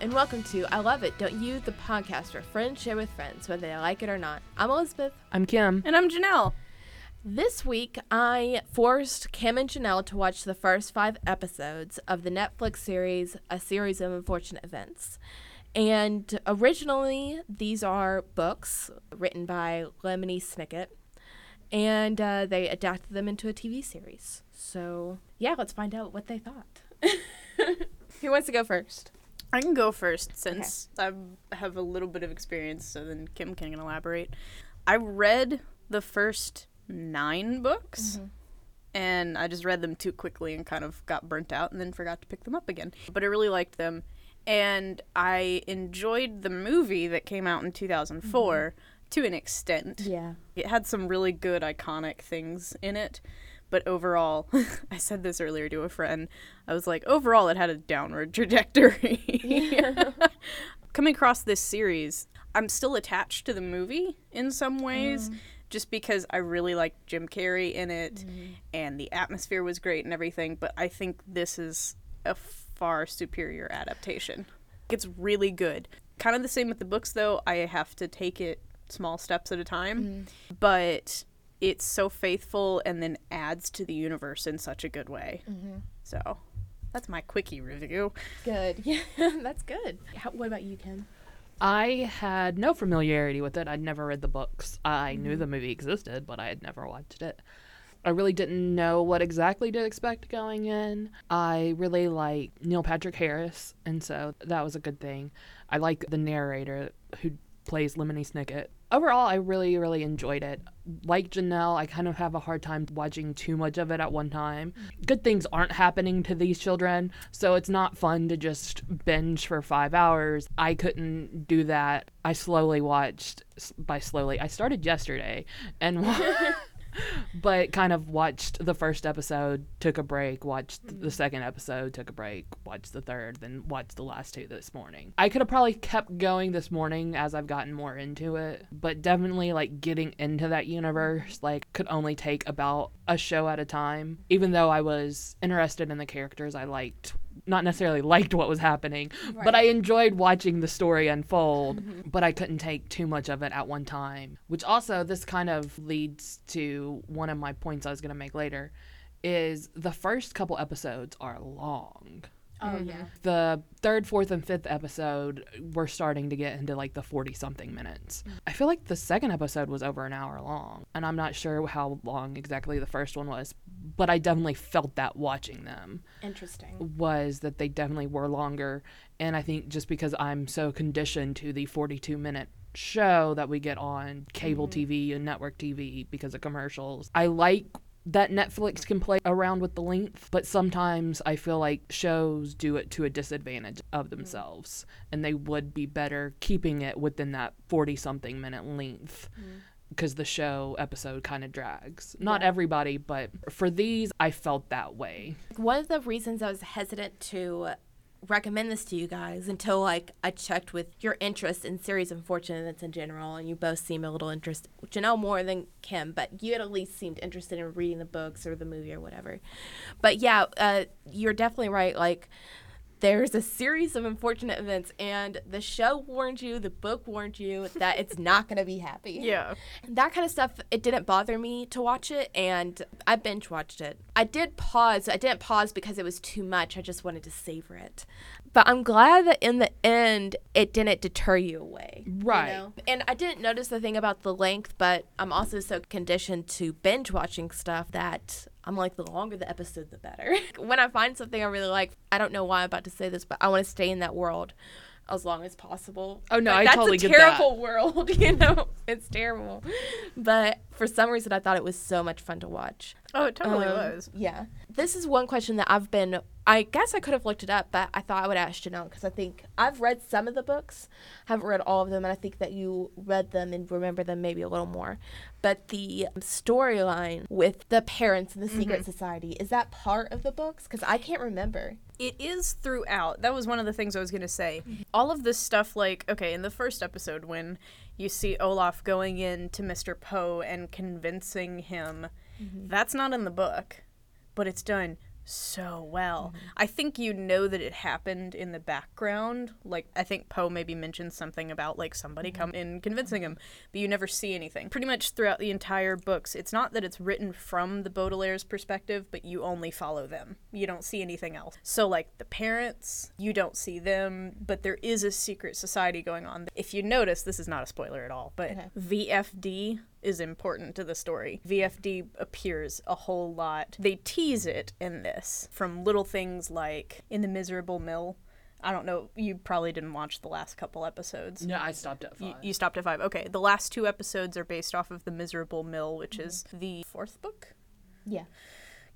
and welcome to I Love It, Don't You, the podcast where friends share with friends, whether they like it or not. I'm Elizabeth. I'm Kim. And I'm Janelle. This week, I forced Kim and Janelle to watch the first five episodes of the Netflix series A Series of Unfortunate Events. And originally, these are books written by Lemony Snicket, and uh, they adapted them into a TV series. So, yeah, let's find out what they thought. Who wants to go first? I can go first since I have a little bit of experience, so then Kim can elaborate. I read the first nine books. Mm-hmm. And I just read them too quickly and kind of got burnt out and then forgot to pick them up again. But I really liked them. And I enjoyed the movie that came out in 2004 mm-hmm. to an extent. Yeah. It had some really good iconic things in it, but overall, I said this earlier to a friend. I was like, overall, it had a downward trajectory. Coming across this series, I'm still attached to the movie in some ways. Mm-hmm. Just because I really liked Jim Carrey in it mm-hmm. and the atmosphere was great and everything, but I think this is a far superior adaptation. It's really good. Kind of the same with the books, though. I have to take it small steps at a time, mm-hmm. but it's so faithful and then adds to the universe in such a good way. Mm-hmm. So that's my quickie review. Good. Yeah, that's good. How, what about you, Kim? I had no familiarity with it. I'd never read the books. I knew mm-hmm. the movie existed, but I had never watched it. I really didn't know what exactly to expect going in. I really like Neil Patrick Harris, and so that was a good thing. I like the narrator who plays Lemony Snicket. Overall, I really, really enjoyed it. Like Janelle, I kind of have a hard time watching too much of it at one time. Good things aren't happening to these children, so it's not fun to just binge for five hours. I couldn't do that. I slowly watched, by slowly, I started yesterday and but kind of watched the first episode, took a break, watched the mm-hmm. second episode, took a break, watched the third, then watched the last two this morning. I could have probably kept going this morning as I've gotten more into it, but definitely like getting into that universe like could only take about a show at a time. Even though I was interested in the characters, I liked not necessarily liked what was happening, but I enjoyed watching the story unfold, mm-hmm. but I couldn't take too much of it at one time. Which also this kind of leads to one of my points I was going to make later is the first couple episodes are long. Oh um, yeah. The third, fourth, and fifth episode, we're starting to get into like the 40 something minutes. Mm. I feel like the second episode was over an hour long, and I'm not sure how long exactly the first one was, but I definitely felt that watching them Interesting. was that they definitely were longer. And I think just because I'm so conditioned to the 42 minute show that we get on cable mm-hmm. TV and network TV because of commercials, I like that Netflix can play around with the length, but sometimes I feel like shows do it to a disadvantage of mm. themselves, and they would be better keeping it within that 40 something minute length mm. because the show episode kind of drags. Not everybody, but for these, I felt that way. One of the reasons I was hesitant to recommend this to you guys until like I checked with your interest in series events in general, and you both seem a little interested. Janelle more than Kim, but you at least seemed interested in reading the books or the movie or whatever. But yeah, uh, you're definitely right. Like. There's a series of unfortunate events, and the show warned you, the book warned you that it's not going to be happy. Yeah. that kind of stuff it didn't bother me to watch it and i binge watched it i did pause i didn't pause because it was too much i just wanted to savor it but i'm glad that in the end it didn't deter you away you Right. know? and i didn't notice the thing about the length but i'm also so conditioned to binge watching stuff that i'm like the longer the episode the better when i find something i really like i don't know why i'm about to say this but i want to stay in that world as long as possible. Oh, no, But I that's totally a get that. It's a terrible world, you know. It's terrible. But for some reason I thought it was so much fun to watch. Oh, it totally Um, was. Yeah. This is one question that I've been I guess I could have looked it up, but I thought I would ask Janelle because I think I've read some of the books, haven't read all of them, and I think that you read them and remember them maybe a little more. But the storyline with the parents and the secret society is that part of the books? Because I can't remember. It is throughout. That was one of the things I was going to say. All of this stuff, like, okay, in the first episode, when you see Olaf going in to Mr. Poe and convincing him, mm-hmm. that's not in the book, but it's done so well. Mm-hmm. I think you know that it happened in the background. Like I think Poe maybe mentioned something about like somebody Mm-hmm. come in convincing him, but you never see anything. Pretty much throughout the entire books, it's not that it's written from the Baudelaire's perspective, but you only follow them. You don't see anything else. So like the parents, you don't see them, but there is a secret society going on. If you notice, this is not a spoiler at all, but Okay. VFD is important to the story. VFD appears a whole lot. They tease it in this from little things like in the miserable mill. I don't know, you probably didn't watch the last couple episodes. No, I stopped at You, five. you stopped at five. Okay, the last two episodes are based off of the Miserable Mill, which is Mm-hmm. the fourth book. Yeah.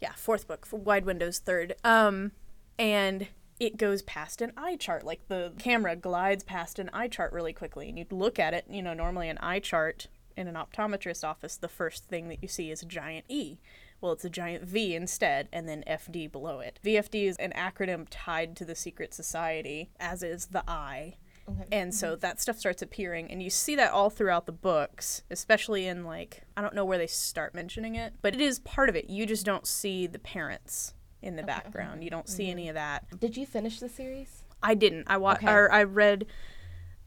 Yeah, fourth book for Wide Windows third. Um, and it goes past an eye chart. Like the camera glides past an eye chart really quickly, and you look at it. You know, normally an eye chart in an optometrist office, the first thing that you see is a giant E. Well, it's a giant V instead, and then FD below it. VFD is an acronym tied to the secret society, as is the I. And so mm-hmm. that stuff starts appearing, and you see that all throughout the books, especially in like, I don't know where they start mentioning it, but it is part of it. You just don't see the parents in the background. You don't see mm-hmm. any of that. Did you finish the series? I didn't. I watched, Okay. or I read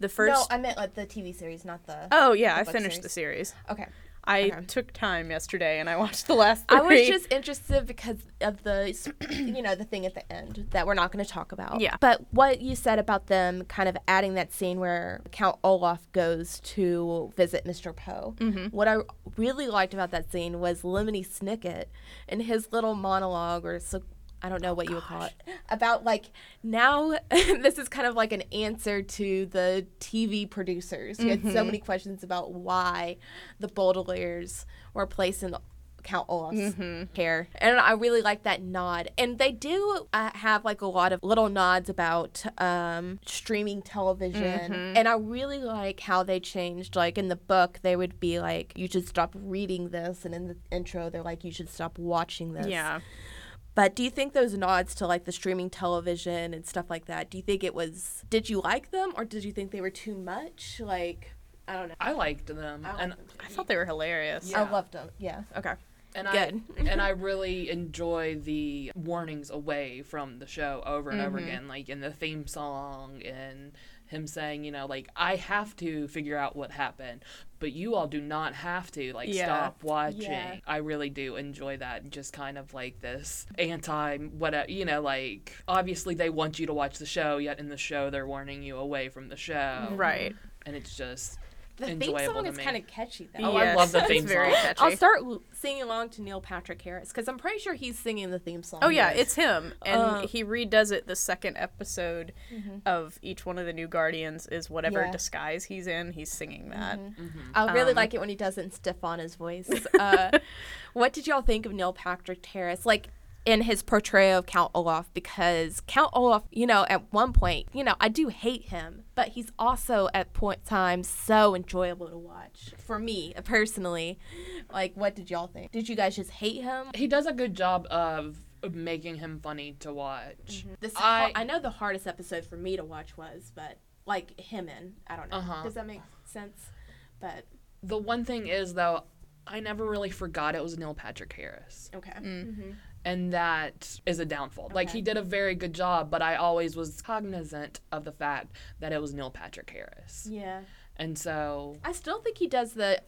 the first. No, I meant like the TV series, not the. oh, yeah, I book finished the series. Okay. I Okay. took time yesterday and I watched the last three. I was just interested because of the, you know, the thing at the end that we're not going to talk about. Yeah. But what you said about them kind of adding that scene where Count Olaf goes to visit Mr. Poe. Mm-hmm. What I really liked about that scene was Lemony Snicket and his little monologue or so. I don't know what you would call it. About like now, this is kind of like an answer to the TV producers who had so many questions about why the Baudelaires were placed in Count Olaf's care. And I really like that nod. And they do uh, have like a lot of little nods about um, streaming television. And I really like how they changed. Like in the book, they would be like, you should stop reading this. And in the intro, they're like, you should stop watching this. Yeah. But do you think those nods to like the streaming television and stuff like that, do you think it was, did you like them or did you think they were too much? Like, I don't know. I liked them, I liked and them. I thought they were hilarious. Yeah. I loved them. Yeah. Okay. and Good. I and I really enjoy the warnings away from the show over and over mm-hmm. again, like in the theme song and him saying, you know, like I have to figure out what happened, but you all do not have to like Yeah. stop watching. Yeah. I really do enjoy that, just kind of like this anti whatever, you know, like obviously they want you to watch the show, yet in the show they're warning you away from the show, Right. and it's just The theme song to is kind of catchy though. Oh, I love the theme it's very song. catchy. I'll start singing along to Neil Patrick Harris because I'm pretty sure he's singing the theme song. Oh yeah, here. it's him, and Uh, he redoes it. The second episode of each one of the new Guardians is whatever Yeah. disguise he's in. He's singing that. I really um, like it when he doesn't stiff on his voice. Uh, what did y'all think of Neil Patrick Harris? Like in his portrayal of Count Olaf, because Count Olaf, you know, at one point, you know, I do hate him, but he's also at point times so enjoyable to watch. For me personally, like, what did y'all think? Did you guys just hate him? he does a good job of of making him funny to watch. Mm-hmm. This I- I, I know the hardest episode for me to watch was, but like him in, I don't know. Uh-huh. Does that make sense? But The one thing is though, I never really forgot it was Neil Patrick Harris. okay. Mm-hmm. Mm-hmm. And that is a downfall. Like he did a very good job, but I always was cognizant of the fact that it was Neil Patrick Harris. Yeah. And so I still think he does the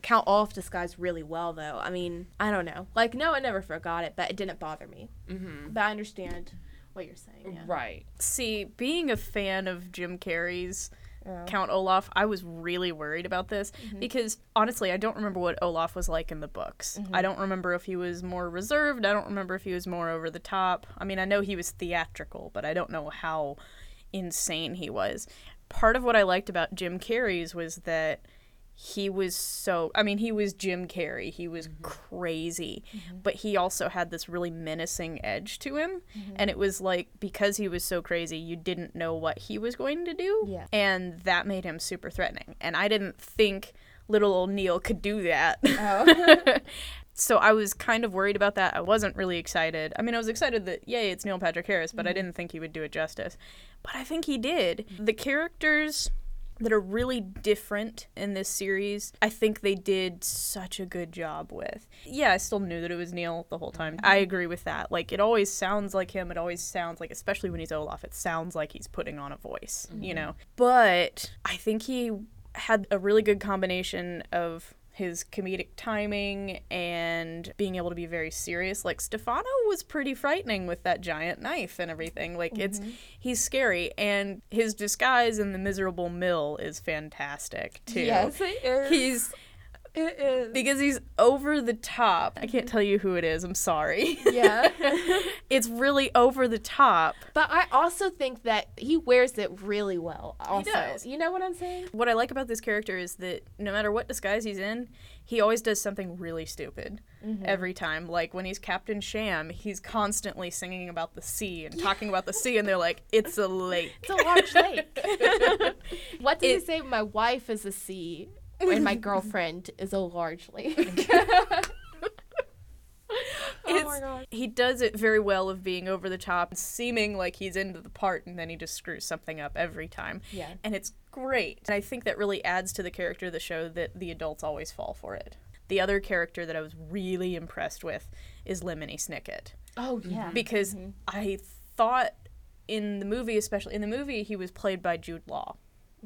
Count Olaf disguise really well, though. I mean, I don't know. Like, no, I never forgot it, but it didn't bother me. mhm. But I understand what you're saying. Yeah. right. See, being a fan of Jim Carrey's Count Olaf, I was really worried about this mm-hmm. because honestly, I don't remember what Olaf was like in the books. Mm-hmm. I don't remember if he was more reserved. I don't remember if he was more over the top. I mean, I know he was theatrical, but I don't know how insane he was. Part of what I liked about Jim Carrey's was that he was so I mean he was Jim Carrey. He was mm-hmm. crazy, mm-hmm. but he also had this really menacing edge to him. Mm-hmm. And it was like because he was so crazy, you didn't know what he was going to do. Yeah. And that made him super threatening. And I didn't think little old Neil could do that. Oh. so I was kind of worried about that. I wasn't really excited. I mean, I was excited that yay, it's Neil Patrick Harris, but I didn't think he would do it justice. But I think he did. The characters that are really different in this series, I think they did such a good job with. Yeah, I still knew that it was Neil the whole time. I agree with that. Like, it always sounds like him. It always sounds like, especially when he's Olaf, it sounds like he's putting on a voice, you mm-hmm. know? But I think he had a really good combination of his comedic timing and being able to be very serious. Like Stephano was pretty frightening with that giant knife and everything. Like it's mm-hmm. he's scary and his disguise in the miserable mill is fantastic too. Yes, it is. He's it is. because he's over the top. I can't tell you who it is. I'm sorry. Yeah. it's really over the top. but I also think that he wears it really well. Also, does. you know what I'm saying? What I like about this character is that no matter what disguise he's in, he always does something really stupid mm-hmm. every time. Like when he's Captain Sham, he's constantly singing about the sea and talking about the sea, and they're like, "It's a lake." It's a large lake. what did he say? My wife is a sea, and my girlfriend is a large lake. oh my god. He does it very well of being over the top, seeming like he's into the part, and then he just screws something up every time. Yeah. And it's great. And I think that really adds to the character of the show that the adults always fall for it. The other character that I was really impressed with is Lemony Snicket. Oh yeah. Mm-hmm. because mm-hmm. I thought in the movie, especially in the movie, he was played by Jude Law,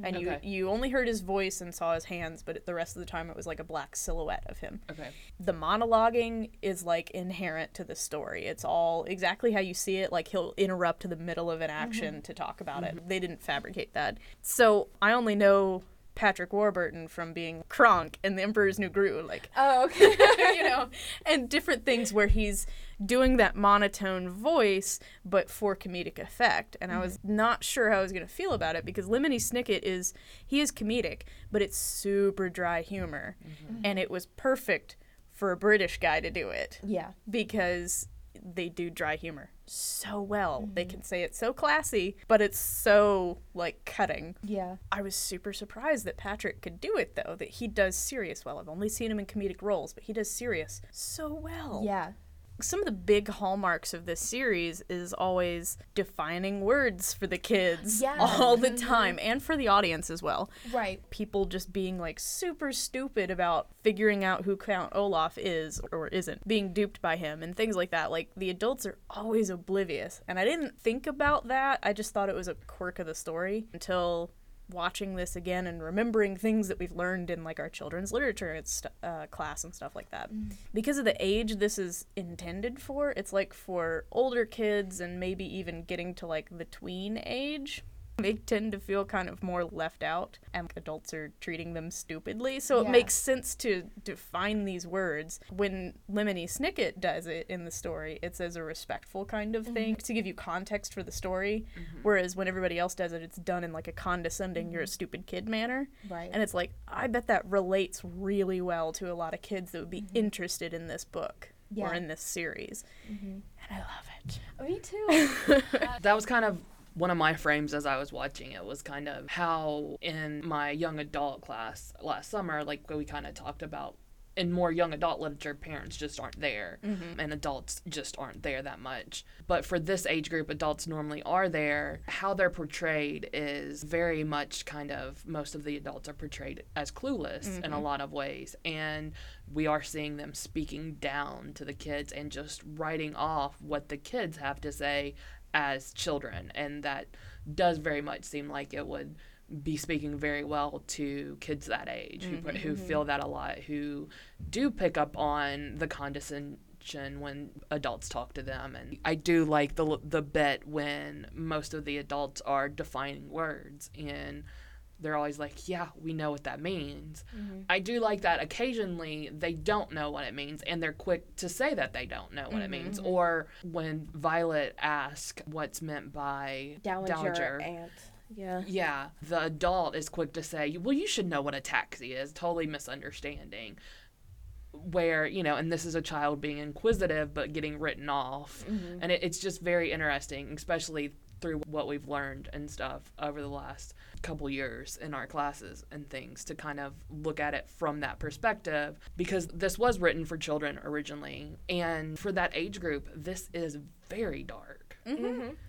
and Okay. you you only heard his voice and saw his hands, but the rest of the time it was like a black silhouette of him. Okay. The monologuing is like inherent to the story. It's all exactly how you see it. Like he'll interrupt the middle of an action mm-hmm. to talk about it. Mm-hmm. They didn't fabricate that. So I only know Patrick Warburton from being Kronk in The Emperor's New Groove. Like Oh okay. you know, and different things where he's doing that monotone voice, but for comedic effect. And I mm-hmm. was not sure how I was going to feel about it because Lemony Snicket is, he is comedic, but it's super dry humor. Mm-hmm. And it was perfect for a British guy to do it yeah. because they do dry humor so well. They mm-hmm. can say it so classy, but it's so like cutting. Yeah. I was super surprised that Patrick could do it though, that he does serious well. I've only seen him in comedic roles, but he does serious so well. Yeah. Some of the big hallmarks of this series is always defining words for the kids Yeah. all the mm-hmm. time and for the audience as well. Right. People just being like super stupid about figuring out who Count Olaf is or isn't, being duped by him and things like that. Like the adults are always oblivious. And I didn't think about that. I just thought it was a quirk of the story until watching this again and remembering things that we've learned in like our children's literature st- uh, class and stuff like that. Because of the age this is intended for, it's like for older kids and maybe even getting to like the tween age. They tend to feel kind of more left out, and adults are treating them stupidly. So Yeah. it makes sense to define these words. When Lemony Snicket does it in the story, it's as a respectful kind of thing mm-hmm. to give you context for the story. Mm-hmm. Whereas when everybody else does it, it's done in like a condescending, you're a mm-hmm. stupid kid manner. Right. And it's like, I bet that relates really well to a lot of kids that would be interested in this book or in this series. And I love it. Me too. that was kind of one of my frames as I was watching it was kind of how in my young adult class last summer, like we kind of talked about in more young adult literature, parents just aren't there mm-hmm. and adults just aren't there that much. But for this age group, adults normally are there. How they're portrayed is very much kind of most of the adults are portrayed as clueless in a mm-hmm. lot of ways. And we are seeing them speaking down to the kids and just writing off what the kids have to say as children. And that does very much seem like it would be speaking very well to kids that age who, mm-hmm, who feel mm-hmm. that a lot, who do pick up on the condescension when adults talk to them. And I do like the the bit when most of the adults are defining words and they're always like, yeah, we know what that means. Mm-hmm. I do like that occasionally they don't know what it means and they're quick to say that they don't know what it mm-hmm, means. Mm-hmm. Or when Violet asks what's meant by Dowager, aunt. Yeah. yeah, the adult is quick to say, well, you should know what a taxi is, totally misunderstanding. Where, you know, and this is a child being inquisitive but getting written off. And it, it's just very interesting, especially through what we've learned and stuff over the last couple years in our classes and things to kind of look at it from that perspective because this was written for children originally and for that age group this is very dark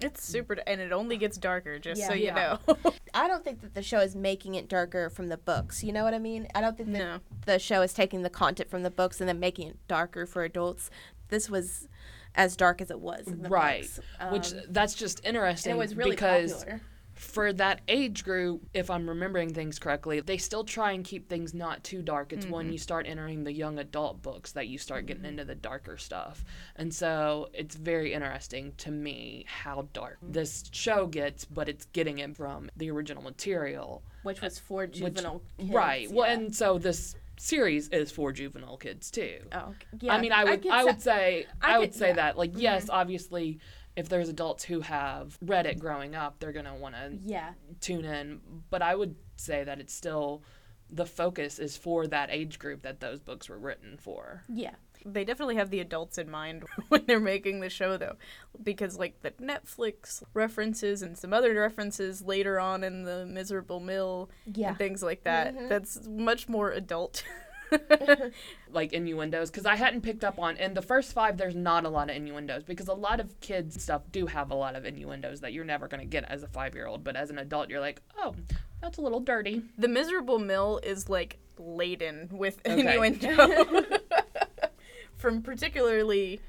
It's super, and it only gets darker, just so you Yeah. know. I don't think that the show is making it darker from the books. You know what I mean? I don't think that No. the show is taking the content from the books and then making it darker for adults. This was as dark as it was in the right. books. Which Um, that's just interesting and it was really because popular. For that age group, if I'm remembering things correctly, they still try and keep things not too dark. It's Mm-hmm. when you start entering the young adult books that you start getting into the darker stuff. And so it's very interesting to me how dark this show gets, but it's getting it from the original material. Which was for which- juvenile kids. right. Well, and so this series is for juvenile kids too. Oh, yeah. I mean, I would, get I, would say, I I, would say yeah. Mm-hmm. that, like, yes, obviously, if there's adults who have read it growing up, they're gonna want to Yeah. tune in. But I would say that it's still the focus is for that age group that those books were written for. Yeah. they definitely have the adults in mind when they're making the show, though, because like the Netflix references and some other references later on in the Miserable Mill Yeah. and things like that. Mm-hmm. That's much more adult. like innuendos because I hadn't picked up on in the first five. There's not a lot of innuendos because a lot of kids stuff do have a lot of innuendos that you're never gonna get as a five year old, but as an adult, you're like, oh, that's a little dirty. the Miserable Mill is like laden with Okay. innuendo from particularly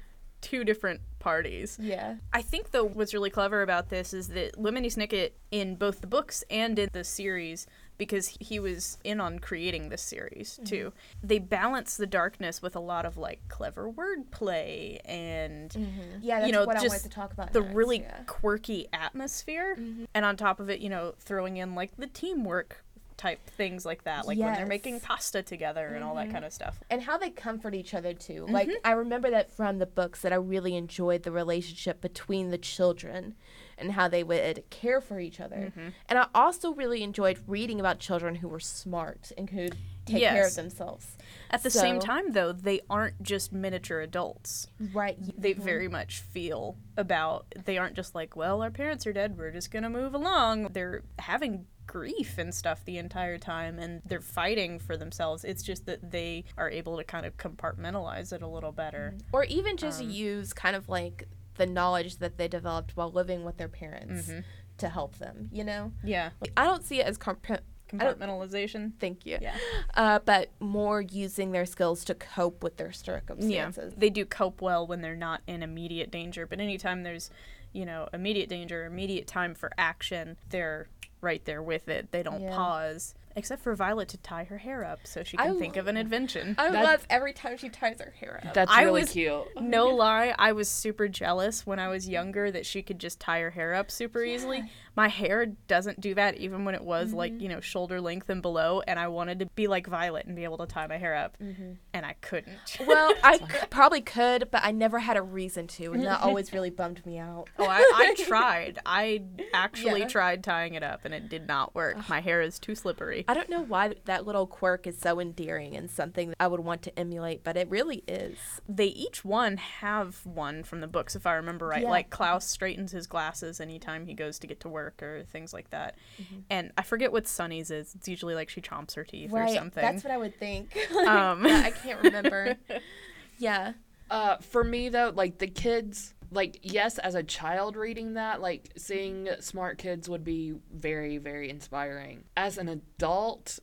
two different parties. Yeah. I think though what's really clever about this is that Lemony Snicket in both the books and in the series because he was in on creating this series mm-hmm. too. They balance the darkness with a lot of like clever wordplay and mm-hmm. Yeah, that's you know what I just wanted to talk about. the next, really yeah. quirky atmosphere mm-hmm. and on top of it, you know, throwing in like the teamwork type things like that, like when they're making pasta together and all that kind of stuff. and how they comfort each other too. Mm-hmm. Like I remember that from the books that I really enjoyed the relationship between the children and how they would care for each other. Mm-hmm. And I also really enjoyed reading about children who were smart and who take care of themselves. At the same time though, they aren't just miniature adults. Right. they very much feel about they aren't just like well our parents are dead we're just gonna move along they're having grief and stuff the entire time and they're fighting for themselves it's just that they are able to kind of compartmentalize it a little better Or even just Um, use kind of like the knowledge that they developed while living with their parents Mm-hmm. to help them, you know? yeah Like, I don't see it as comp- compartmentalization Thank you. Yeah. Uh, but more using their skills to cope with their yeah circumstances. they do cope well when they're not in immediate danger but anytime there's you know immediate danger immediate time for action they're right there with it they don't Yeah. pause except for violet to tie her hair up so she I can think of an invention I That- love every time she ties her hair up. That's I really was- cute. No lie, I was super jealous when I was younger that she could just tie her hair up super easily. My hair doesn't do that even when it was like, mm-hmm. you know, shoulder length and below and I wanted to be like Violet and be able to tie my hair up mm-hmm. and I couldn't. well, I c- probably could, but I never had a reason to, and that always really bummed me out. Oh, I, I tried. I actually Yeah. tried tying it up and it did not work. My hair is too slippery. I don't know why that little quirk is so endearing and something that I would want to emulate, but it really is. They each one have one from the books, if I remember right. Yeah. Like Klaus straightens his glasses anytime he goes to get to work or things like that. Mm-hmm. And I forget what Sunny's is. It's usually like she chomps her teeth or something. That's what I would think. Um, Yeah, I can't remember. yeah. Uh, for me though, like the kids, like yes, as a child reading that, like seeing smart kids would be very, very inspiring. As an adult,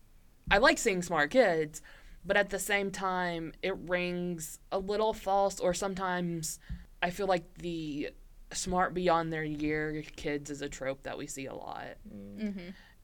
I like seeing smart kids, but at the same time, it rings a little false, or sometimes I feel like the smart beyond their year kids is a trope that we see a lot.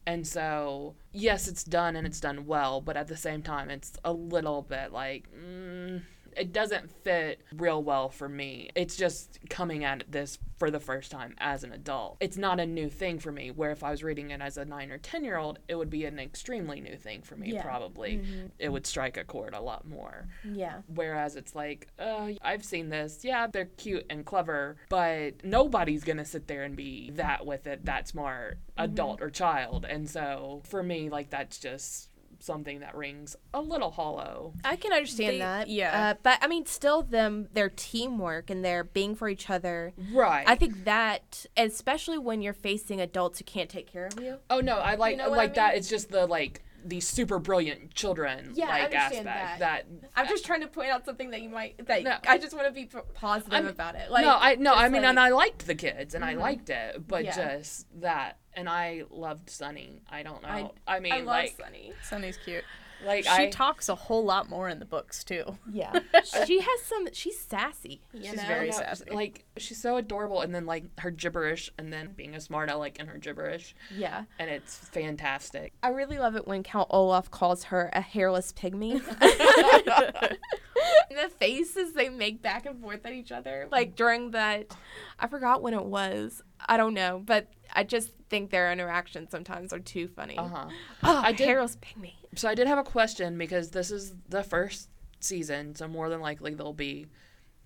And so, yes, it's done and it's done well, but at the same time, it's a little bit like, mm, it doesn't fit real well for me. It's just coming at this for the first time as an adult. It's not a new thing for me, where if I was reading it as a nine or 10 year old, it would be an extremely new thing for me, Yeah. probably. It would strike a chord a lot more. Yeah. Whereas it's like, uh, I've seen this. Yeah, they're cute and clever, but nobody's gonna sit there and be that with it, that smart, adult or child. And so for me, like that's just something that rings a little hollow. I can understand They- that. yeah. Uh, but I mean, still, them their teamwork and their being for each other. Right. I think that, especially when you're facing adults who can't take care of you. Oh no, I like know what I like that. It's just the like these super brilliant children Yeah, like aspect that. I'm just trying to point out something that you might that No. I just want to be positive I'm- about it. Like no, I no, I mean, like- and I liked the kids, and Mhm. I liked it, but Yeah. just that, and I loved Sunny. I don't know. I- I, mean, I love like, Sunny. Sunny's cute. Like She I, talks a whole lot more in the books too. Yeah, she has some. She's sassy. You She's know? very I don't know, sassy. Like she's so adorable, and then like her gibberish, and then being a smart aleck in her gibberish, Yeah, and it's fantastic. I really love it when Count Olaf calls her a hairless pygmy. the faces they make back and forth at each other, like during that, I forgot when it was. I don't know, but I just think their interactions sometimes are too funny. Uh huh. Oh, I did- hairless pygmy. So I did have a question because this is the first season, so more than likely there'll be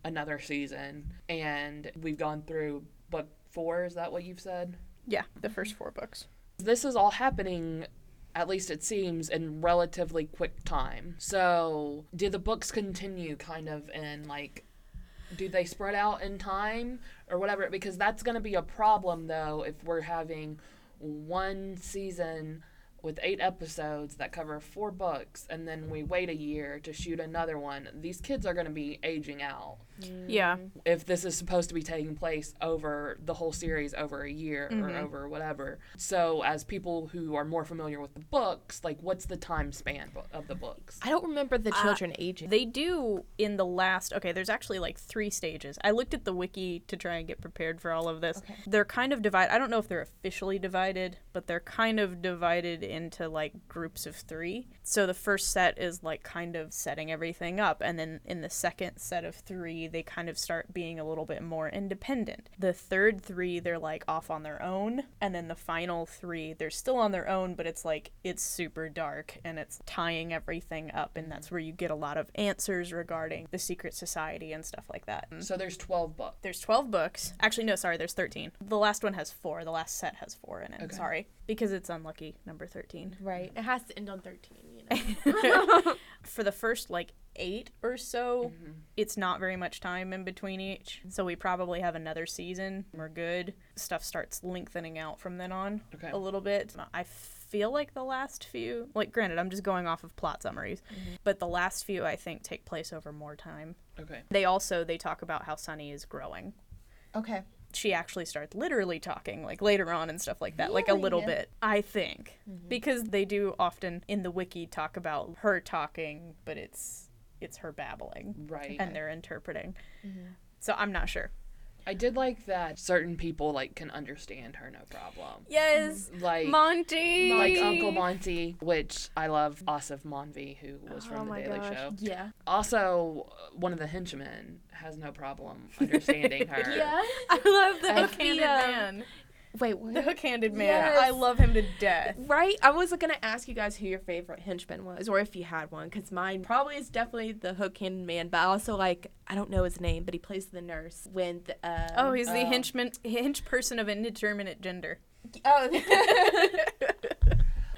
another season, and we've gone through book four. Is that what you've said? Yeah, the first four books. This is all happening, at least it seems, in relatively quick time. So do the books continue kind of in like? Do they spread out in time or whatever? Because that's going to be a problem though if we're having one season with eight episodes that cover four books and then we wait a year to shoot another one. These kids are going to be aging out Yeah. if this is supposed to be taking place over the whole series over a year or Mhm. over whatever. So, as people who are more familiar with the books, like what's the time span of the books? I don't remember the Uh, children aging. They do in the last. Okay, there's actually like three stages. I looked at the wiki to try and get prepared for all of this. Okay. They're kind of divided. I don't know if they're officially divided, but they're kind of divided into like groups of three. So the first set is like kind of setting everything up, and then in the second set of three, they kind of start being a little bit more independent. The third three, they're like off on their own, and then the final three, they're still on their own, but it's like it's super dark and it's tying everything up, and that's where you get a lot of answers regarding the secret society and stuff like that. So, there's 12 books. There's 12 books. Actually, no, sorry, there's 13. The last one has four. The last set has four in it. Okay. Sorry. Because it's unlucky, number 13. right. It has to end on 13, you know. For the first, like, eight or so, Mhm. it's not very much time in between each. So we probably have another season. We're good. Stuff starts lengthening out from then on Okay. a little bit. I feel like the last few, like, granted, I'm just going off of plot summaries, but the last few, I think, take place over more time. Okay. They also, they talk about how Sunny is growing. okay. She actually starts literally talking like later on and stuff like that like a little Really? bit i think. Mm-hmm. Because they do often in the wiki talk about her talking but it's it's her babbling Right. and they're interpreting. Mm-hmm. So i'm not sure I did like that certain people like can understand her no problem. yes Like monty like Uncle Monty, which I love Aasif Mandvi, who was Oh from the my Daily gosh. Show. Yeah. Also, uh, one of the henchmen has no problem understanding her. Yeah. i love the And- hook-handed The, um, man Wait, the hook-handed man Yes. i love him to death Right? I was gonna ask you guys who your favorite henchman was, or if you had one, because mine probably is definitely the hook-handed man. But I also like I don't know his name, but he plays the nurse when the, uh, oh he's the Oh. henchman hench person of indeterminate gender oh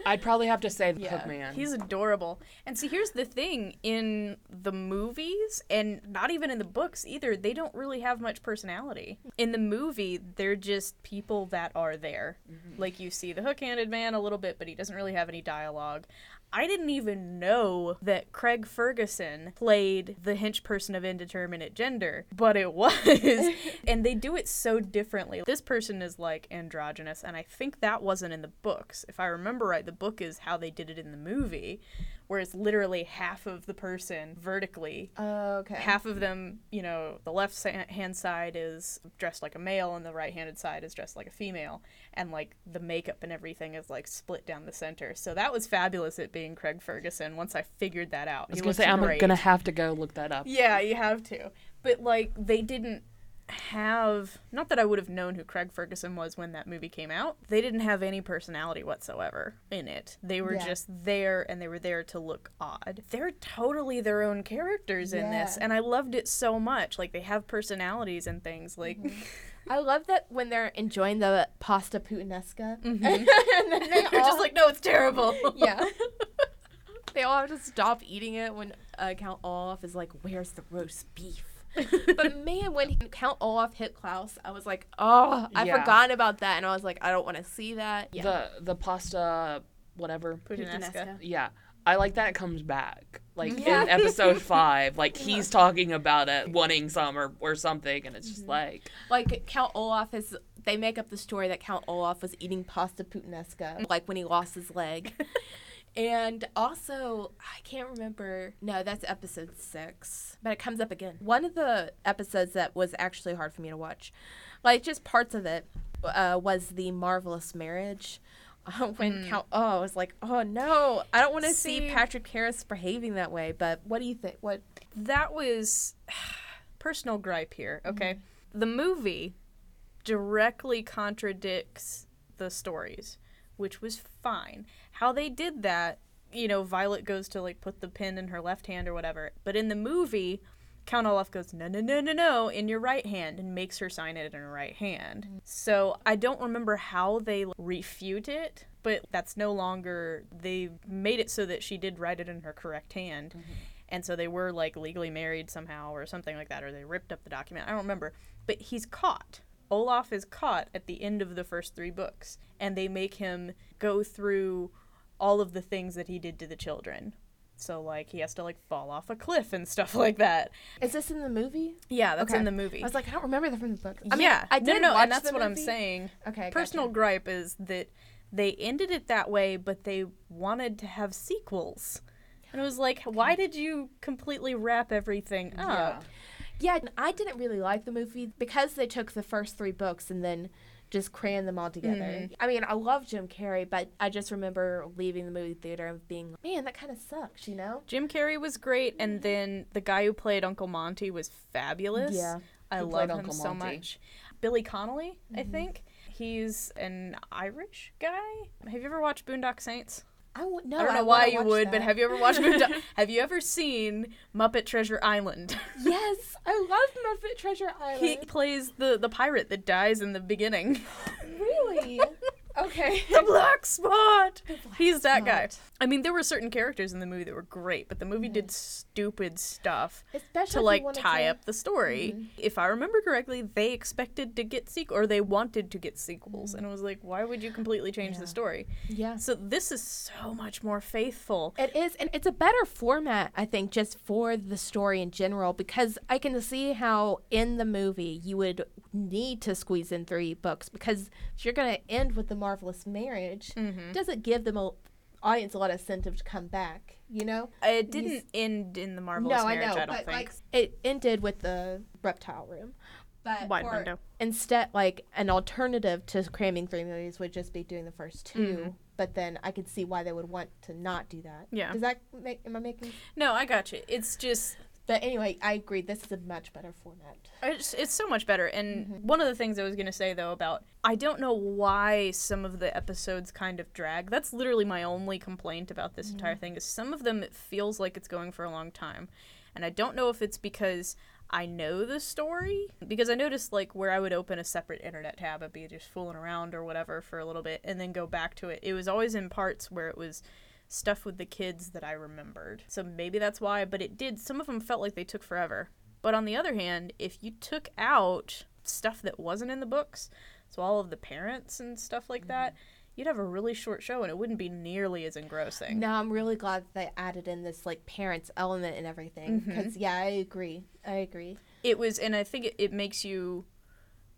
I'd probably have to say the Yeah. Hookman. He's adorable. And see, here's the thing in the movies, and not even in the books either, they don't really have much personality. In the movie, they're just people that are there. Mm-hmm. Like you see the hook handed man a little bit, but he doesn't really have any dialogue. I didn't even know that Craig Ferguson played the hench person of indeterminate gender, but it was. and they do it so differently. This person is like androgynous, and I think that wasn't in the books. If I remember right, the book is how they did it in the movie, where it's literally half of the person vertically. Oh, okay. Half of them, you know, the left hand side is dressed like a male, and the right handed side is dressed like a female. And like the makeup and everything is like split down the center. So that was fabulous at being Craig Ferguson once I figured that out. I was gonna looked say I'm gonna have to go look that up. Yeah, you have to. But like they didn't have not that I would have known who Craig Ferguson was when that movie came out. They didn't have any personality whatsoever in it. They were Yeah. just there and they were there to look odd. They're totally their own characters in this and I loved it so much. Like they have personalities and things like I love that when they're enjoying the pasta puttanesca, Mhm. and then they they're all, just like no, it's terrible. yeah. they all have to stop eating it when uh, Count Olaf is like, "Where's the roast beef?" But man, when he, Count Olaf hit Klaus, I was like, "Oh, I Yeah. forgot about that," and I was like, "I don't want to see that." Yeah. The the pasta whatever. Puttanesca. Yeah. I like that it comes back. Like Yeah. in episode five, like he's talking about it, wanting some or, or something, and it's just mm-hmm. like Like Count Olaf is. They make up the story that Count Olaf was eating pasta puttanesca, like when he lost his leg. and also, I can't remember. No, that's episode six, but it comes up again. One of the episodes that was actually hard for me to watch, like just parts of it, uh, was the marvelous marriage. Uh, when Count, oh, I was like, oh no, I don't want to see, See- Patrick Harris behaving that way. But what do you think? What? that was personal gripe here okay the movie directly contradicts the stories which was fine. How they did that you know violet goes to like put the pin in her left hand or whatever but in the movie count olaf goes no no no no no in your right hand and makes her sign it in her right hand. Mm. So i don't remember how they refute it but that's no longer they made it so that she did write it in her correct hand. Mm-hmm. And so they were like legally married somehow or something like that or they ripped up the document i don't remember. But he's caught olaf is caught at the end of the first three books and they make him go through all of the things that he did to the children. So like he has to like fall off a cliff and stuff like that. Is this in the movie? yeah that's Okay. in the movie. I was like, I don't remember that from the book. I mean, yeah. I did no, no, and that's what i'm saying. Okay, personal gotcha. gripe is that they ended it that way but they wanted to have sequels. And it was like why did you completely wrap everything up? Yeah, and I didn't really like the movie because they took the first three books and then just crammed them all together. Mm-hmm. I mean, I love Jim Carrey, but I just remember leaving the movie theater and being, man, that kind of sucks, you know? Jim Carrey was great, and then the guy who played Uncle Monty was fabulous. Yeah. I love him Uncle so Monty? much. Billy Connolly, I think. He's an Irish guy. Have you ever watched Boondock Saints? I w- no, I don't know I why you would, that. but have you ever watched have you ever seen Muppet Treasure Island? Yes, I love Muppet Treasure Island. he plays the the pirate that dies in the beginning. really? okay. the black spot. He's that guy. I mean, there were certain characters in the movie that were great, but the movie did mm-hmm. stupid stuff Especially to like tie to- up the story. Mm-hmm. If I remember correctly, they expected to get sequel or they wanted to get sequels, and it was like, why would you completely change Yeah. the story? Yeah. So this is so much more faithful. It is, and it's a better format, I think, just for the story in general, because I can see how in the movie you would need to squeeze in three books, because if you're going to end with the marvelous marriage, Mm-hmm. it doesn't give them a audience a lot of incentive to come back, you know? It didn't end in the marvelous no, marriage. I know, I don't but think. like it ended with the reptile room. But Wide window. Instead, like an alternative to cramming three movies would just be doing the first 2 Mm-hmm. But then I could see why they would want to not do that. Yeah. Does that make? Am I making? no, I got you. It's just But anyway, I agree. This is a much better format. It's, it's so much better. And Mm-hmm. one of the things I was going to say, though, about I don't know why some of the episodes kind of drag. That's literally my only complaint about this entire Mm-hmm. thing is some of them it feels like it's going for a long time. And I don't know if it's because I know the story. Because I noticed, like, where I would open a separate internet tab, I'd be just fooling around or whatever for a little bit and then go back to it. It was always in parts where it was stuff with the kids that I remembered. So maybe that's why, but it did. Some of them felt like they took forever. But on the other hand, if you took out stuff that wasn't in the books, so all of the parents and stuff like that, you'd have a really short show and it wouldn't be nearly as engrossing. No, I'm really glad that they added in this like parents element and everything. Mm-hmm. Because yeah, I agree. I agree. It was, and I think it, it makes you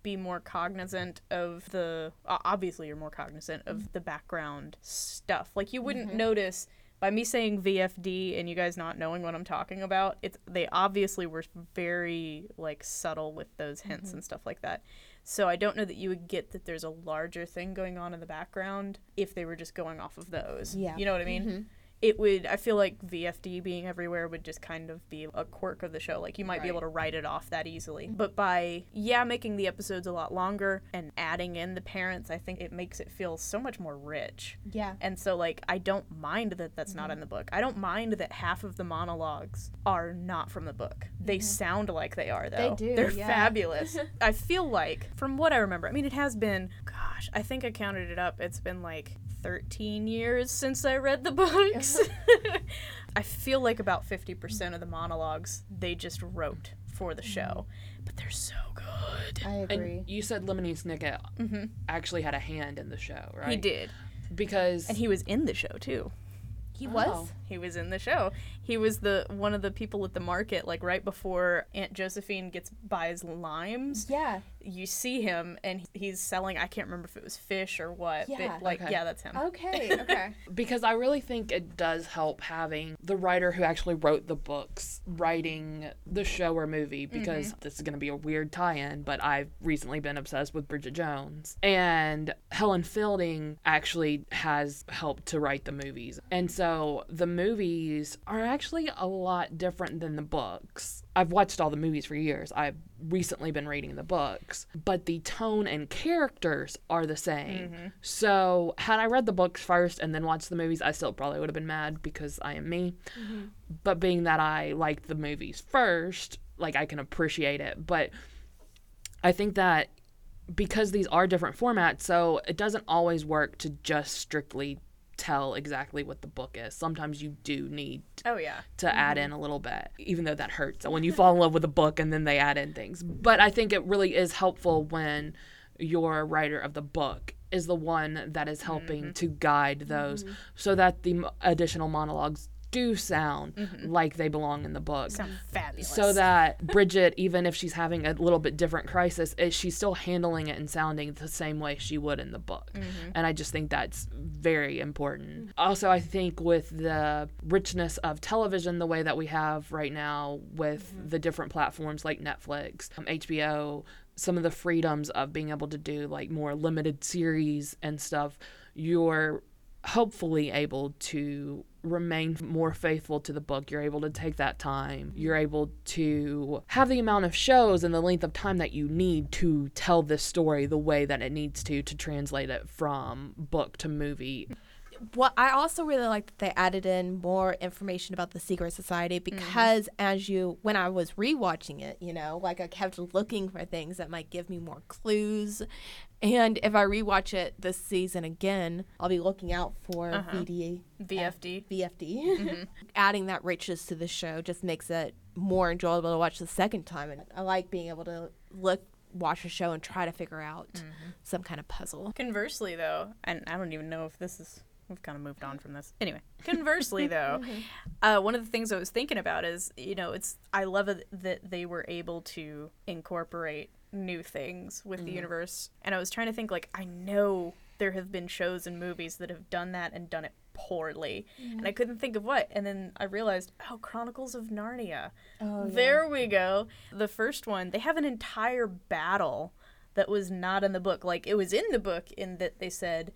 be more cognizant of the. Obviously, you're more cognizant of mm-hmm. the background stuff. Like you wouldn't mm-hmm. notice by me saying VFD and you guys not knowing what I'm talking about. It's they obviously were very like subtle with those hints mm-hmm. and stuff like that. So I don't know that you would get that there's a larger thing going on in the background if they were just going off of those. Yeah. You know what I mean? It would I feel like VFD being everywhere would just kind of be a quirk of the show. Like you might be able to write it off that easily. But by yeah, making the episodes a lot longer and adding in the parents, I think it makes it feel so much more rich. Yeah. And so, like, I don't mind that that's not mm-hmm. in the book. I don't mind that half of the monologues are not from the book. They mm-hmm. sound like they are, though. They do, They're yeah. fabulous. I feel like, from what I remember, I mean, it has been, gosh, I think I counted it up. It's been like 13 years since I read the books. Uh-huh. I feel like about 50% of the monologues they just wrote for the show, mm-hmm. but they're so good. I agree. And you said Lemony Snicket mm-hmm. actually had a hand in the show, right? He did. because And he was in the show too. He Oh. was. He was in the show. He was the one of the people at the market, like right before Aunt Josephine gets buys limes. Yeah. You see him, and he's selling. I can't remember if it was fish or what. but, Yeah. like Okay. yeah, that's him. Okay. Okay. because I really think it does help having the writer who actually wrote the books writing the show or movie mm-hmm. because this is going to be a weird tie-in but I've recently been obsessed with Bridget Jones and Helen Fielding actually has helped to write the movies and so the movies are actually a lot different than the books I've watched all the movies for years I've recently been reading the books but the tone and characters are the same mm-hmm. so had I read the books first and then watched the movies, I still probably would have been mad because I am me. Mm-hmm. But being that I liked the movies first, like I can appreciate it. But I think that because these are different formats, so it doesn't always work to just strictly tell exactly what the book is. Sometimes you do need Oh yeah. to add mm-hmm. in a little bit, even though that hurts when you fall in love with a book and then they add in things. But I think it really is helpful when your writer of the book is the one that is helping mm-hmm. to guide those mm-hmm. so that the additional monologues do sound mm-hmm. like they belong in the book. Sound fabulous. So that Bridget, even if she's having a little bit different crisis, is she's still handling it and sounding the same way she would in the book. Mm-hmm. And I just think that's very important. Also, I think with the richness of television, the way that we have right now with mm-hmm. the different platforms like Netflix, um, HBO, some of the freedoms of being able to do like more limited series and stuff, you're hopefully able to remain more faithful to the book. You're able to take that time. You're able to have the amount of shows and the length of time that you need to tell this story the way that it needs to to translate it from book to movie. Well, I also really like that they added in more information about the secret society mm-hmm. because as you when I was rewatching it, you know, like I kept looking for things that might give me more clues. And if I rewatch it this season again, I'll be looking out for Uh-huh. VD VFD. VFD. Adding that richness to the show just makes it more enjoyable to watch the second time. And I like being able to look, watch a show and try to figure out some kind of puzzle. Conversely, though, and I don't even know if this is. We've kind of moved on from this. Anyway, conversely, though, uh, one of the things I was thinking about is, you know, it's I love it that they were able to incorporate new things with the mm-hmm. universe, and I was trying to think like I know there have been shows and movies that have done that and done it poorly, and I mm-hmm. couldn't think of what, and then I realized, oh, Chronicles of Narnia. Oh, There we go. The first one, they have an entire battle that was not in the book. Like it was in the book in that they said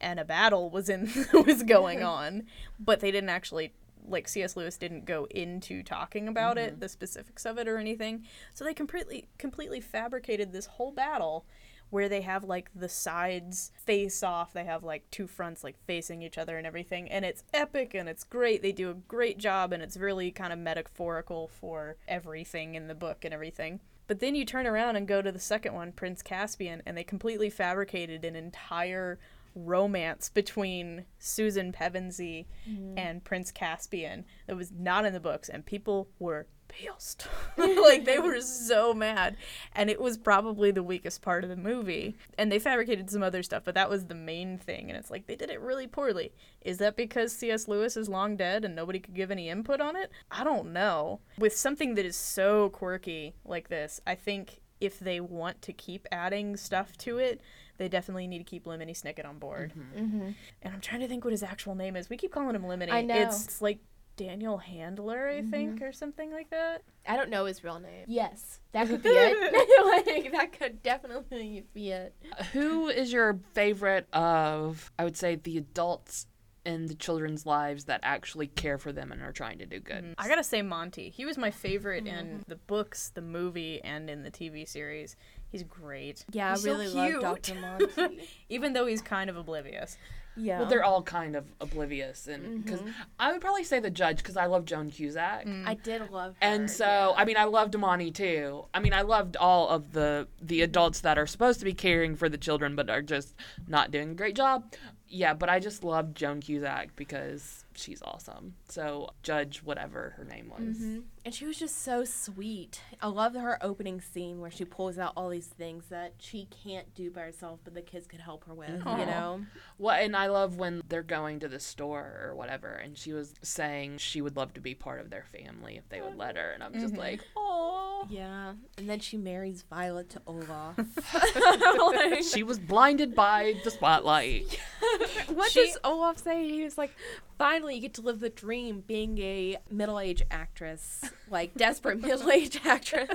and a battle was in was going on, but they didn't actually like C.S. Lewis didn't go into talking about it, mm-hmm. the specifics of it or anything. So they completely completely fabricated this whole battle where they have like the sides face off. They have like two fronts like facing each other and everything. And it's epic and it's great. They do a great job and it's really kind of metaphorical for everything in the book and everything. But then you turn around and go to the second one, Prince Caspian, and they completely fabricated an entire romance between Susan Pevensie mm-hmm. and Prince Caspian that was not in the books, and people were pissed. like they were so mad. And it was probably the weakest part of the movie. And they fabricated some other stuff, but that was the main thing. And it's like they did it really poorly. Is that because C.S. Lewis is long dead and nobody could give any input on it? I don't know. With something that is so quirky like this, I think if they want to keep adding stuff to it, they definitely need to keep Lemony Snicket on board. Mm-hmm. mm-hmm. And I'm trying to think what his actual name is. We keep calling him Lemony. I know. It's, it's like Daniel Handler, I mm-hmm. think, or something like that. I don't know his real name. Yes, that could be it. like, that could definitely be it. Who is your favorite of, I would say, the adults in the children's lives that actually care for them and are trying to do good? Mm-hmm. I gotta say Monty. He was my favorite in the books, the movie, and in the TV series. He's great. Yeah, He's I so really love. Dr. Monty. Even though he's kind of oblivious. yeah. Well, they're all kind of oblivious, and mm-hmm. because I would probably say the judge because I love Joan Cusack, mm. I did love her. and so I mean I loved Monty too. I mean I loved all of the the adults that are supposed to be caring for the children but are just not doing a great job. Yeah, but I just loved Joan Cusack because she's awesome. So judge whatever her name was. Mm-hmm. And she was just so sweet. I love her opening scene where she pulls out all these things that she can't do by herself, but the kids could help her with. Aw. You know. Well, and I love when they're going to the store or whatever, and she was saying she would love to be part of their family if they would let her, and I'm just Mhm. like, oh. Yeah. And then she marries Violet to Olaf. She was blinded by the spotlight. what She- does Olaf say? He was like, finally, you get to live the dream being a middle aged actress, like desperate middle aged actress.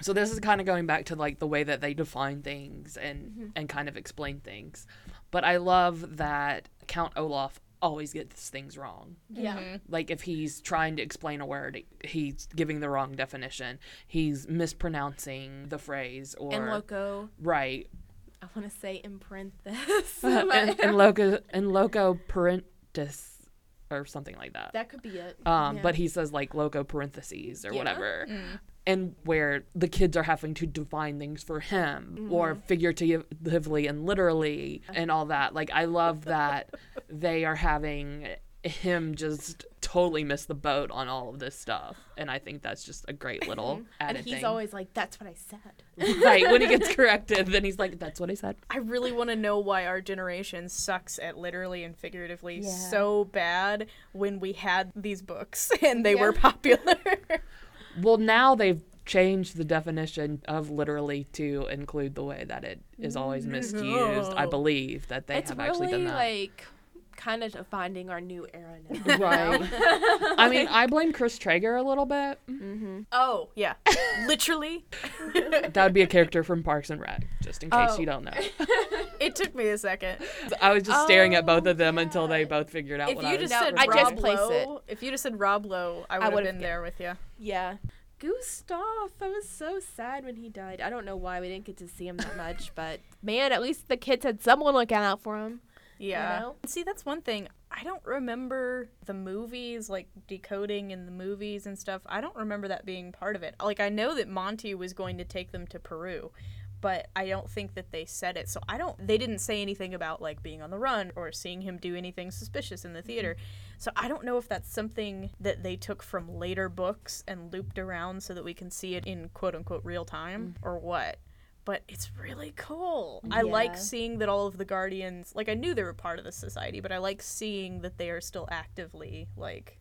So this is kind of going back to like the way that they define things and Mm-hmm. and kind of explain things. But I love that Count Olaf always gets things wrong. Yeah. Mhm. Like if he's trying to explain a word, he's giving the wrong definition. He's mispronouncing the phrase or And Loco, right. I want to say in parenthesis. and, and loco and loco parentis or something like that. that could be it. Um, Yeah. but he says like loco parentheses or Yeah. whatever. Mm. and where the kids are having to define things for him or figuratively and literally and all that. Like I love that they are having him just totally missed the boat on all of this stuff, and I think that's just a great little and he's thing. always like, that's what I said. right when he gets corrected, then he's like, "That's what I said." I really want to know why our generation sucks at literally and figuratively Yeah. so bad when we had these books and they were popular. Well, now they've changed the definition of literally to include the way that it is always mm-hmm. misused. I oh. believe that they it's have really actually done that. like kind of finding our new era now. Right. I mean, I blame Chris Traeger a little bit. mm-hmm. oh, yeah. Literally. That would be a character from Parks and Rec, just in case Oh. you don't know. It took me a second. I was just staring at both Oh, of them until they both figured out If what you I was. just said I Rob just placed Lowe, if you just said Rob Lowe, I would have been get- there with you. Yeah. Gustav, I was so sad when he died. I don't know why we didn't get to see him that much, but man, at least the kids had someone looking out for him. Yeah. know? See, that's one thing. I don't remember the movies, like decoding in the movies and stuff. I don't remember that being part of it. Like, I know that Monty was going to take them to Peru, but I don't think that they said it. So I don't, they didn't say anything about, like, being on the run or seeing him do anything suspicious in the mm-hmm. theater. So I don't know if that's something that they took from later books and looped around so that we can see it in quote unquote real time mm. or what. But it's really cool. I like seeing that all of the guardians, like I knew they were part of the society, but I like seeing that they are still actively like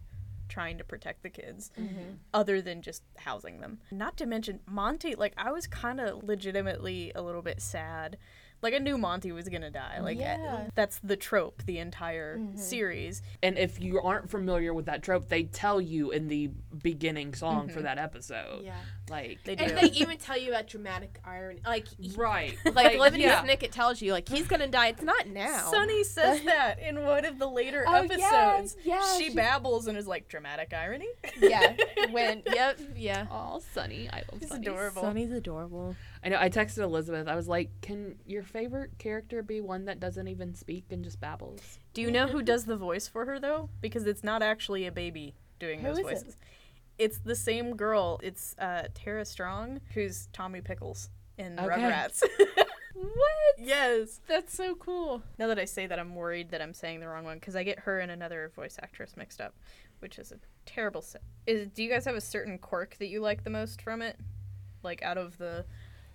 trying to protect the kids mm-hmm. other than just housing them. Not to mention Monty, like I was kind of legitimately a little bit sad. Like I knew Monty was going to die. Like uh, Yeah. that's the trope the entire series. and if you aren't familiar with that trope, they tell you in the beginning song for that episode. Yeah. Like, They do. And they even tell you about dramatic irony. Like, right. like Living yeah. it tells you, like, he's going to die. It's not now. Sunny says that in one of the later Oh, yeah, episodes. yeah, she she- babbles and is like dramatic irony. Yeah. When, yep, yeah. All Sunny. I love It's Sunny. adorable. Sunny's adorable. I know. I texted Elizabeth. I was like, "Can your favorite character be one that doesn't even speak and just babbles?" Do you know who does the voice for her though? Because it's not actually a baby doing Who those is it? voices. It's the same girl. It's uh, Tara Strong, who's Tommy Pickles in Okay. Rugrats. What? yes. That's so cool. Now that I say that, I'm worried that I'm saying the wrong one because I get her and another voice actress mixed up, which is a terrible. Is do you guys have a certain quirk that you like the most from it? Like out of the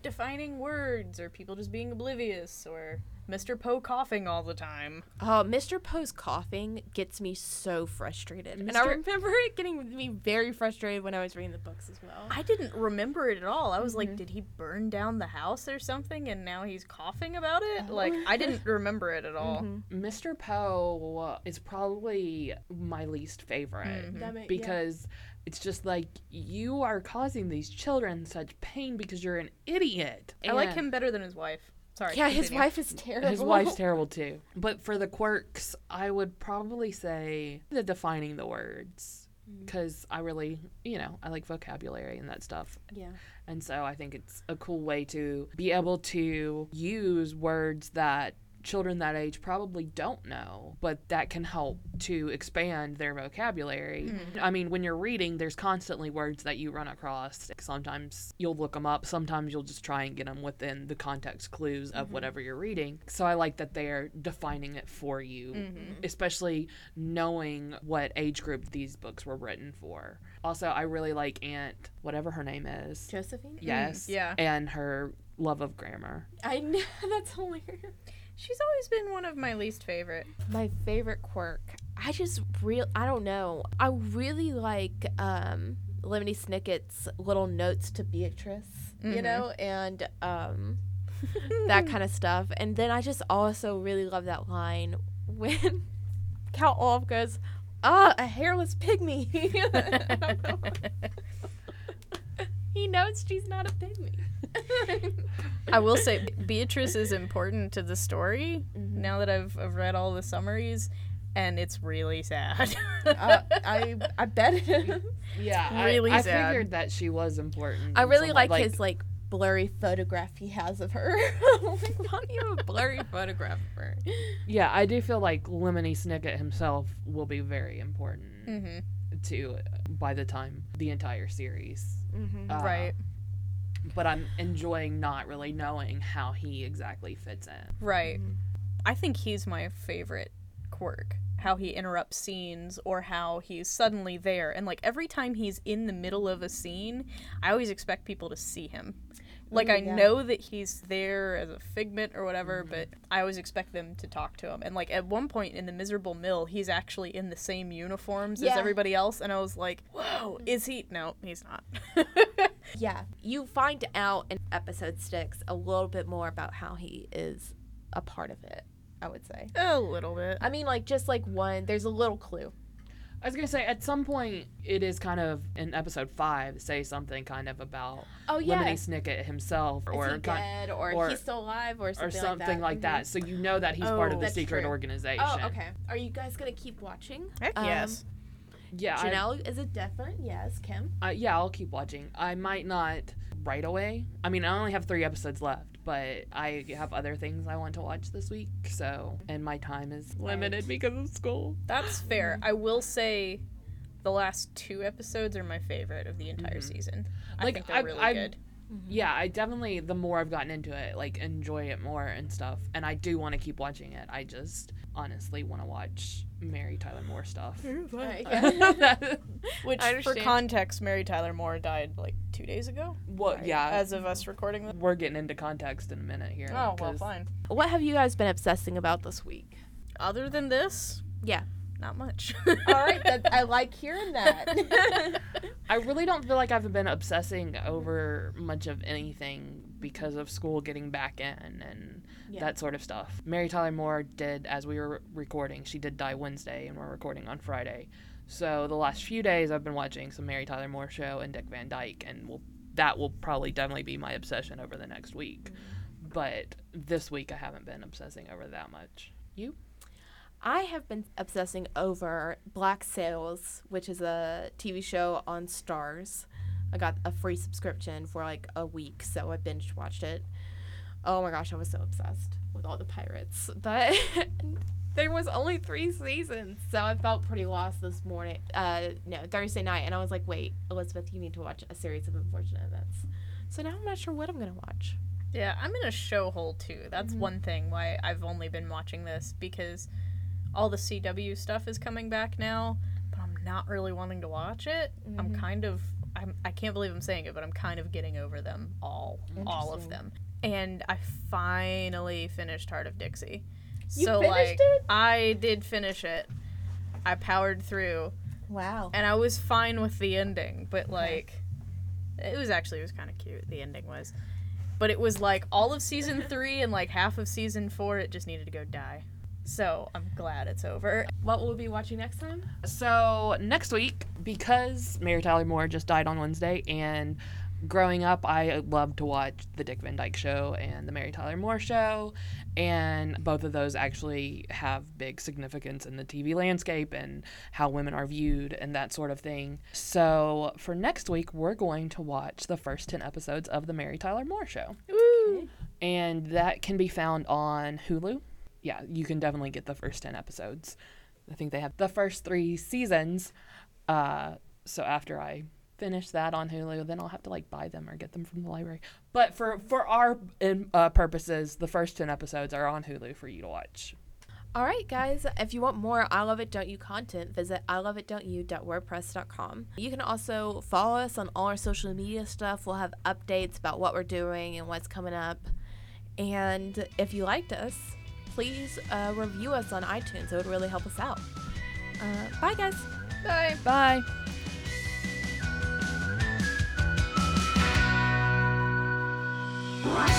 defining words, or people just being oblivious, or Mr. Poe coughing all the time? Oh, Mr. Poe's coughing gets me so frustrated. And I remember it getting me very frustrated when I was reading the books as well. I didn't remember it at all. I was like, did he burn down the house or something and now he's coughing about it? Like, I didn't remember it at all. Mr. Poe is probably my least favorite Mhm. That ma- yeah. Because it's just like you are causing these children such pain because you're an idiot. I like him better than his wife. Sorry. yeah, his wife is terrible. His wife's terrible too. But for the quirks, I would probably say the defining the words mm. because I really, you know, I like vocabulary and that stuff. Yeah. And so I think it's a cool way to be able to use words that children that age probably don't know, but that can help to expand their vocabulary. Mm-hmm. I mean, when you're reading, there's constantly words that you run across. Sometimes you'll look them up, sometimes you'll just try and get them within the context clues of mm-hmm. whatever you're reading. So I like that they're defining it for you, mm-hmm. especially knowing what age group these books were written for. Also, I really like Aunt, whatever her name is. Josephine? Yes. Mm, yeah. And her love of grammar. I know. That's hilarious. She's always been one of my least favorite. My favorite quirk. I just real. I don't know. I really like um, Lemony Snicket's little notes to Beatrice. You Mhm. know, and um, that kind of stuff. And then I just also really love that line when Count Olaf goes, "Ah, a hairless pygmy." I don't know. he knows she's not a pygmy. I will say Beatrice is important to the story Mm-hmm. now that I've, I've read all the summaries, and it's really sad. uh, I I bet it is. Yeah, Really I, I sad. figured that she was important. I really some like, his like blurry photograph he has of her. like, why do you have a blurry photograph of her? Yeah, I do feel like Lemony Snicket himself will be very important hmm to by the time the entire series. Mm-hmm. Uh, right, But I'm enjoying not really knowing how he exactly fits in. right. Mm-hmm. I think he's my favorite quirk. How he interrupts scenes or how he's suddenly there. And like every time he's in the middle of a scene, I always expect people to see him. Like Ooh, I mm, yeah. know that he's there as a figment or whatever, mm-hmm. but I always expect them to talk to him. And like at one point in the miserable mill, he's actually in the same uniforms Yeah. as everybody else, and I was like, "Whoa, is he?" No, he's not. Yeah, you find out in episode six a little bit more about how he is a part of it. I would say. a little bit. I mean, like just like one. There's a little clue. I was gonna say at some point it is kind of in episode five say something kind of about Oh yeah Lemony Snicket himself Is or he ki- dead, or, or- he's still alive, or something, or something like that. that. So you know that he's part of Oh, the secret true. organization. Oh, okay. Are you guys gonna keep watching? Heck Um, yes. Yeah, I- is it different? Yes. Kim. Uh, yeah, I'll keep watching. I might not right away. I mean, I only have three episodes left, but I have other things I want to watch this week. So, and my time is limited because of school. That's fair. I will say the last two episodes are my favorite of the entire Mhm. season. I Like, think they're I've- really I've- good. Yeah, I definitely the more I've gotten into it, like enjoy it more and stuff. And I do want to keep watching it. I just honestly want to watch Mary Tyler Moore stuff. Right, Which, I for context, Mary Tyler Moore died like two days ago. well, right? yeah, As of us recording this. we're getting into context in a minute here. Oh well, 'cause- fine. What have you guys been obsessing about this week? Other than this, Yeah. not much. All right. That, I like hearing that. I really don't feel like I've been obsessing over much of anything because of school getting back in and Yeah. that sort of stuff. Mary Tyler Moore did, as we were recording, she did die Wednesday, and we're recording on Friday. So the last few days, I've been watching some Mary Tyler Moore show and Dick Van Dyke, and will that will probably definitely be my obsession over the next week. But this week, I haven't been obsessing over that much. You? I have been obsessing over Black Sails, which is a TV show on Starz. I got a free subscription for like a week, so I binge watched it. Oh my gosh, I was so obsessed with all the pirates. But there was only three seasons, so I felt pretty lost this morning. Uh, no, Thursday night, and I was like, wait, Elizabeth, you need to watch a series of unfortunate events. So now I'm not sure what I'm gonna watch. yeah, I'm in a show hole too. That's Mhm. one thing why I've only been watching this because all the CW stuff is coming back now, but I'm not really wanting to watch it. I'm Mhm. kind of I'm, I can't believe I'm saying it, but I'm kind of getting over them all, all of them. And I finally finished Hart of Dixie. You so finished like it? I did finish it. I powered through Wow. and I was fine with the ending, but like it was actually it was kind of cute. The ending was, but it was like all of season three and like half of season four. It just needed to go die. So I'm glad it's over. What will we be watching next time? So next week, because Mary Tyler Moore just died on Wednesday, and growing up, I loved to watch the Dick Van Dyke Show and the Mary Tyler Moore Show, and both of those actually have big significance in the TV landscape and how women are viewed and that sort of thing. So for next week, we're going to watch the first ten episodes of the Mary Tyler Moore Show, Woo! and that can be found on Hulu. Yeah, you can definitely get the first 10 episodes. I think they have the first three seasons. Uh, so after I finish that on Hulu, then I'll have to like buy them or get them from the library. But for for our uh, purposes, the first 10 episodes are on Hulu for you to watch. All right, guys. If you want more I Love It Don't You content, visit I Love It Don't You.wordpress.com. You can also follow us on all our social media stuff. We'll have updates about what we're doing and what's coming up. And if you liked us, please uh, review us on iTunes. It would really help us out. Uh, bye, guys. Bye. Bye. Bye.